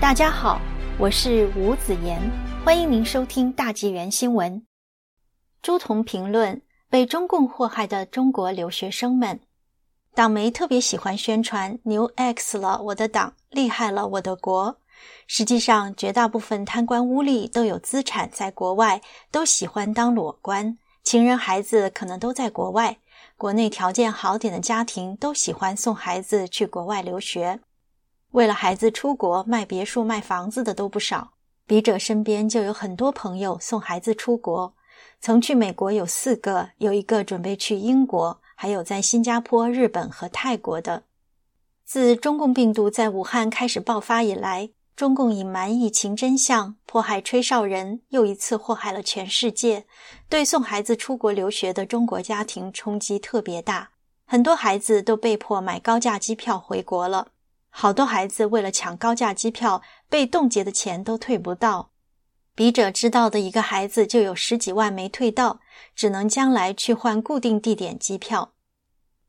大家好，我是吴子言，欢迎您收听大纪元新闻。朱彤评论：被中共祸害的中国留学生们，党媒特别喜欢宣传“牛 X 了我的党，厉害了我的国”。实际上，绝大部分贪官污吏都有资产在国外，都喜欢当裸官。情人孩子可能都在国外，国内条件好点的家庭都喜欢送孩子去国外留学。为了孩子出国，卖别墅、卖房子的都不少。笔者身边就有很多朋友送孩子出国，曾去美国有四个，有一个准备去英国，还有在新加坡、日本和泰国的。自中共病毒在武汉开始爆发以来，中共隐瞒疫情真相，迫害吹哨人，又一次祸害了全世界。对送孩子出国留学的中国家庭冲击特别大，很多孩子都被迫买高价机票回国了。好多孩子为了抢高价机票，被冻结的钱都退不到。笔者知道的一个孩子就有十几万没退到，只能将来去换固定地点机票。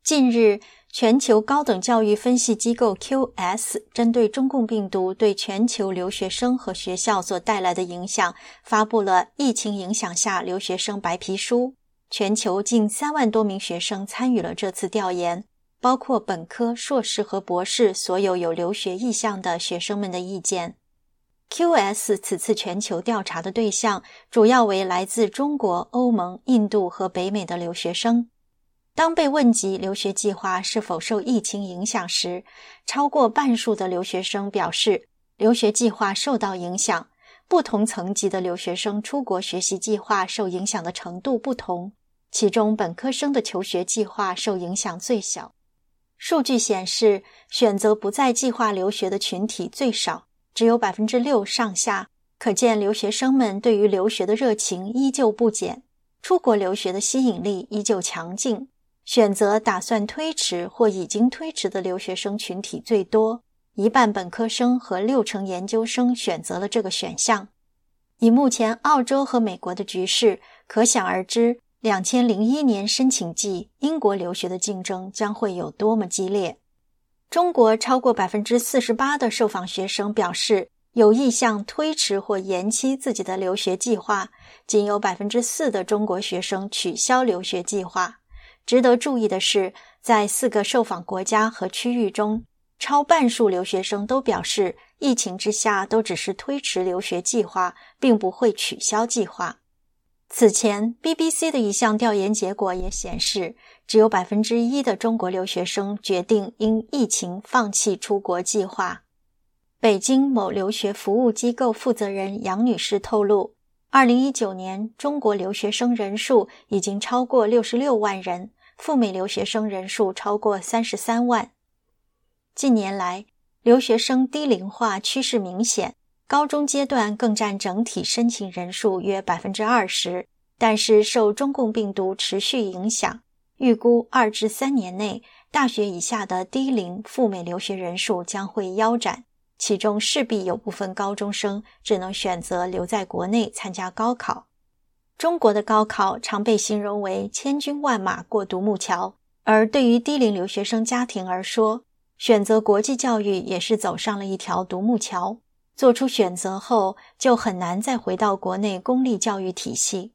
近日。全球高等教育分析机构 QS 针对中共病毒对全球留学生和学校所带来的影响，发布了《疫情影响下留学生白皮书》。全球近三万多名学生参与了这次调研，包括本科、硕士和博士所有有留学意向的学生们的意见。QS 此次全球调查的对象主要为来自中国、欧盟、印度和北美的留学生。当被问及留学计划是否受疫情影响时，超过半数的留学生表示留学计划受到影响。不同层级的留学生出国学习计划受影响的程度不同，其中本科生的求学计划受影响最小。数据显示，选择不在计划留学的群体最少，只有百分之六上下。可见，留学生们对于留学的热情依旧不减，出国留学的吸引力依旧强劲。选择打算推迟或已经推迟的留学生群体最多，一半本科生和六成研究生选择了这个选项。以目前澳洲和美国的局势，可想而知，两千零一年申请季英国留学的竞争将会有多么激烈。中国超过百分之四十八的受访学生表示有意向推迟或延期自己的留学计划，仅有百分之四的中国学生取消留学计划。值得注意的是，在四个受访国家和区域中，超半数留学生都表示，疫情之下都只是推迟留学计划，并不会取消计划。此前，BBC 的一项调研结果也显示，只有百分之一的中国留学生决定因疫情放弃出国计划。北京某留学服务机构负责人杨女士透露。二零一九年，中国留学生人数已经超过六十六万人，赴美留学生人数超过三十三万。近年来，留学生低龄化趋势明显，高中阶段更占整体申请人数约百分之二十。但是，受中共病毒持续影响，预估二至三年内，大学以下的低龄赴美留学人数将会腰斩。其中势必有部分高中生只能选择留在国内参加高考。中国的高考常被形容为千军万马过独木桥，而对于低龄留学生家庭而说，选择国际教育也是走上了一条独木桥。做出选择后，就很难再回到国内公立教育体系。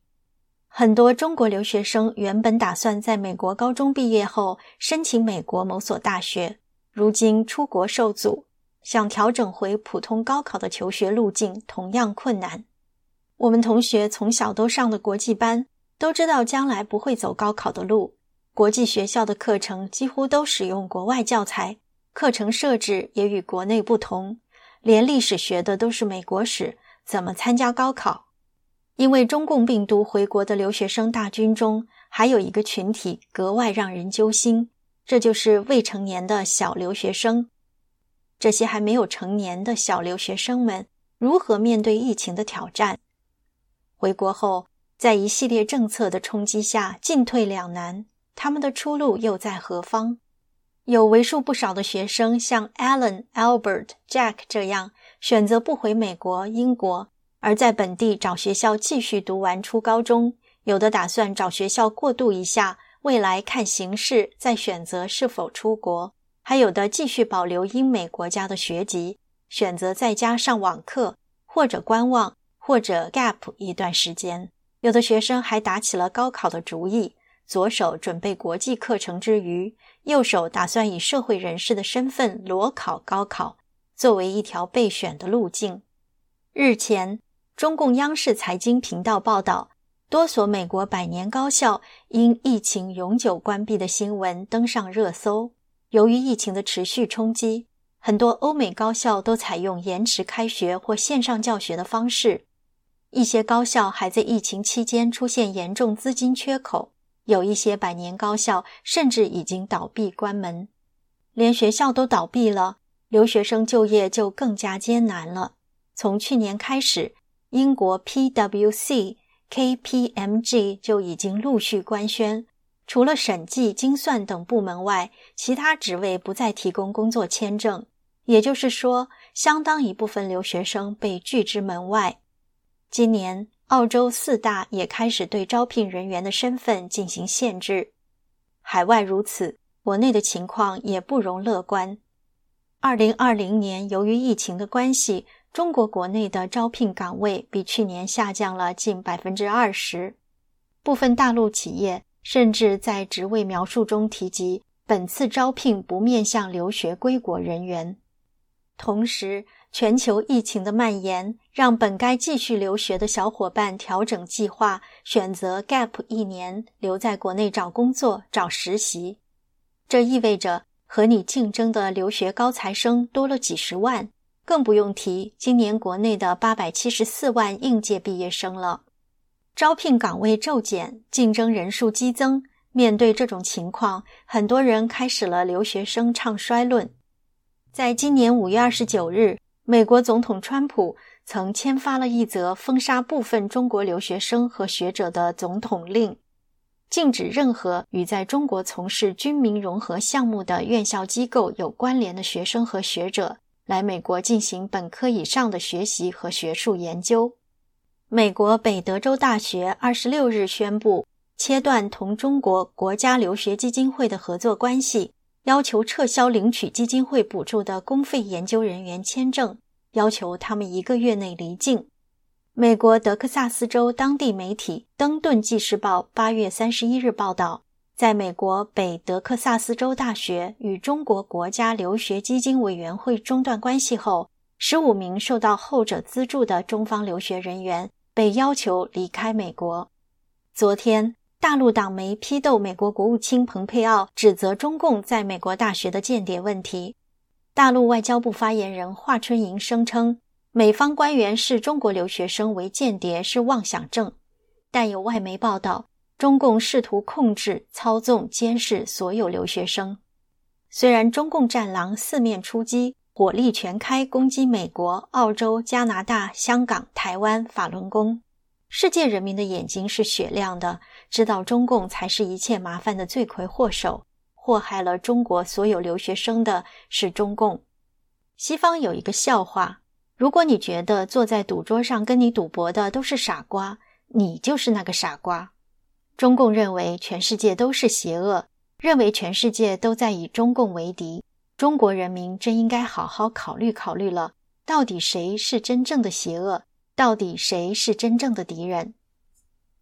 很多中国留学生原本打算在美国高中毕业后申请美国某所大学，如今出国受阻。想调整回普通高考的求学路径同样困难。我们同学从小都上的国际班，都知道将来不会走高考的路。国际学校的课程几乎都使用国外教材，课程设置也与国内不同，连历史学的都是美国史，怎么参加高考？因为中共病毒回国的留学生大军中，还有一个群体格外让人揪心，这就是未成年的小留学生。这些还没有成年的小留学生们如何面对疫情的挑战？回国后，在一系列政策的冲击下，进退两难，他们的出路又在何方？有为数不少的学生像 Alan、Albert、Jack 这样选择不回美国、英国，而在本地找学校继续读完初高中；有的打算找学校过渡一下，未来看形势再选择是否出国。还有的继续保留英美国家的学籍，选择在家上网课，或者观望，或者 gap 一段时间。有的学生还打起了高考的主意，左手准备国际课程之余，右手打算以社会人士的身份裸考高考，作为一条备选的路径。日前，中共央视财经频道报道，多所美国百年高校因疫情永久关闭的新闻登上热搜。由于疫情的持续冲击，很多欧美高校都采用延迟开学或线上教学的方式。一些高校还在疫情期间出现严重资金缺口，有一些百年高校甚至已经倒闭关门。连学校都倒闭了，留学生就业就更加艰难了。从去年开始，英国 PWC、KPMG 就已经陆续官宣，除了审计、精算等部门外，其他职位不再提供工作签证。也就是说，相当一部分留学生被拒之门外。今年，澳洲四大也开始对招聘人员的身份进行限制。海外如此，国内的情况也不容乐观。二零二零年，由于疫情的关系，中国国内的招聘岗位比去年下降了近百分之二十。部分大陆企业甚至在职位描述中提及，本次招聘不面向留学归国人员。同时，全球疫情的蔓延让本该继续留学的小伙伴调整计划，选择 gap 一年留在国内找工作、找实习。这意味着和你竞争的留学高材生多了几十万，更不用提今年国内的八百七十四万应届毕业生了。招聘岗位骤减，竞争人数激增。面对这种情况，很多人开始了留学生唱衰论。在今年五月二十九日。美国总统川普曾签发了一则封杀部分中国留学生和学者的总统令，禁止任何与在中国从事军民融合项目的院校机构有关联的学生和学者来美国进行本科以上的学习和学术研究。美国北德州大学二十六日宣布切断同中国国家留学基金会的合作关系。要求撤销领取基金会补助的公费研究人员签证，要求他们一个月内离境。美国德克萨斯州当地媒体《登顿纪事报》八月三十一日报道，在美国北德克萨斯州大学与中国国家留学基金委员会中断关系后，十五名受到后者资助的中方留学人员被要求离开美国。昨天。大陆党媒批斗美国国务卿蓬佩奥，指责中共在美国大学的间谍问题。大陆外交部发言人华春莹声称，美方官员视中国留学生为间谍是妄想症。但有外媒报道，中共试图控制、操纵、监视所有留学生。虽然中共战狼四面出击，火力全开攻击美国、澳洲、加拿大、香港、台湾、法轮功，世界人民的眼睛是雪亮的。知道中共才是一切麻烦的罪魁祸首，祸害了中国所有留学生的是中共。西方有一个笑话：如果你觉得坐在赌桌上跟你赌博的都是傻瓜，你就是那个傻瓜。中共认为全世界都是邪恶，认为全世界都在以中共为敌。中国人民真应该好好考虑考虑了，到底谁是真正的邪恶？到底谁是真正的敌人？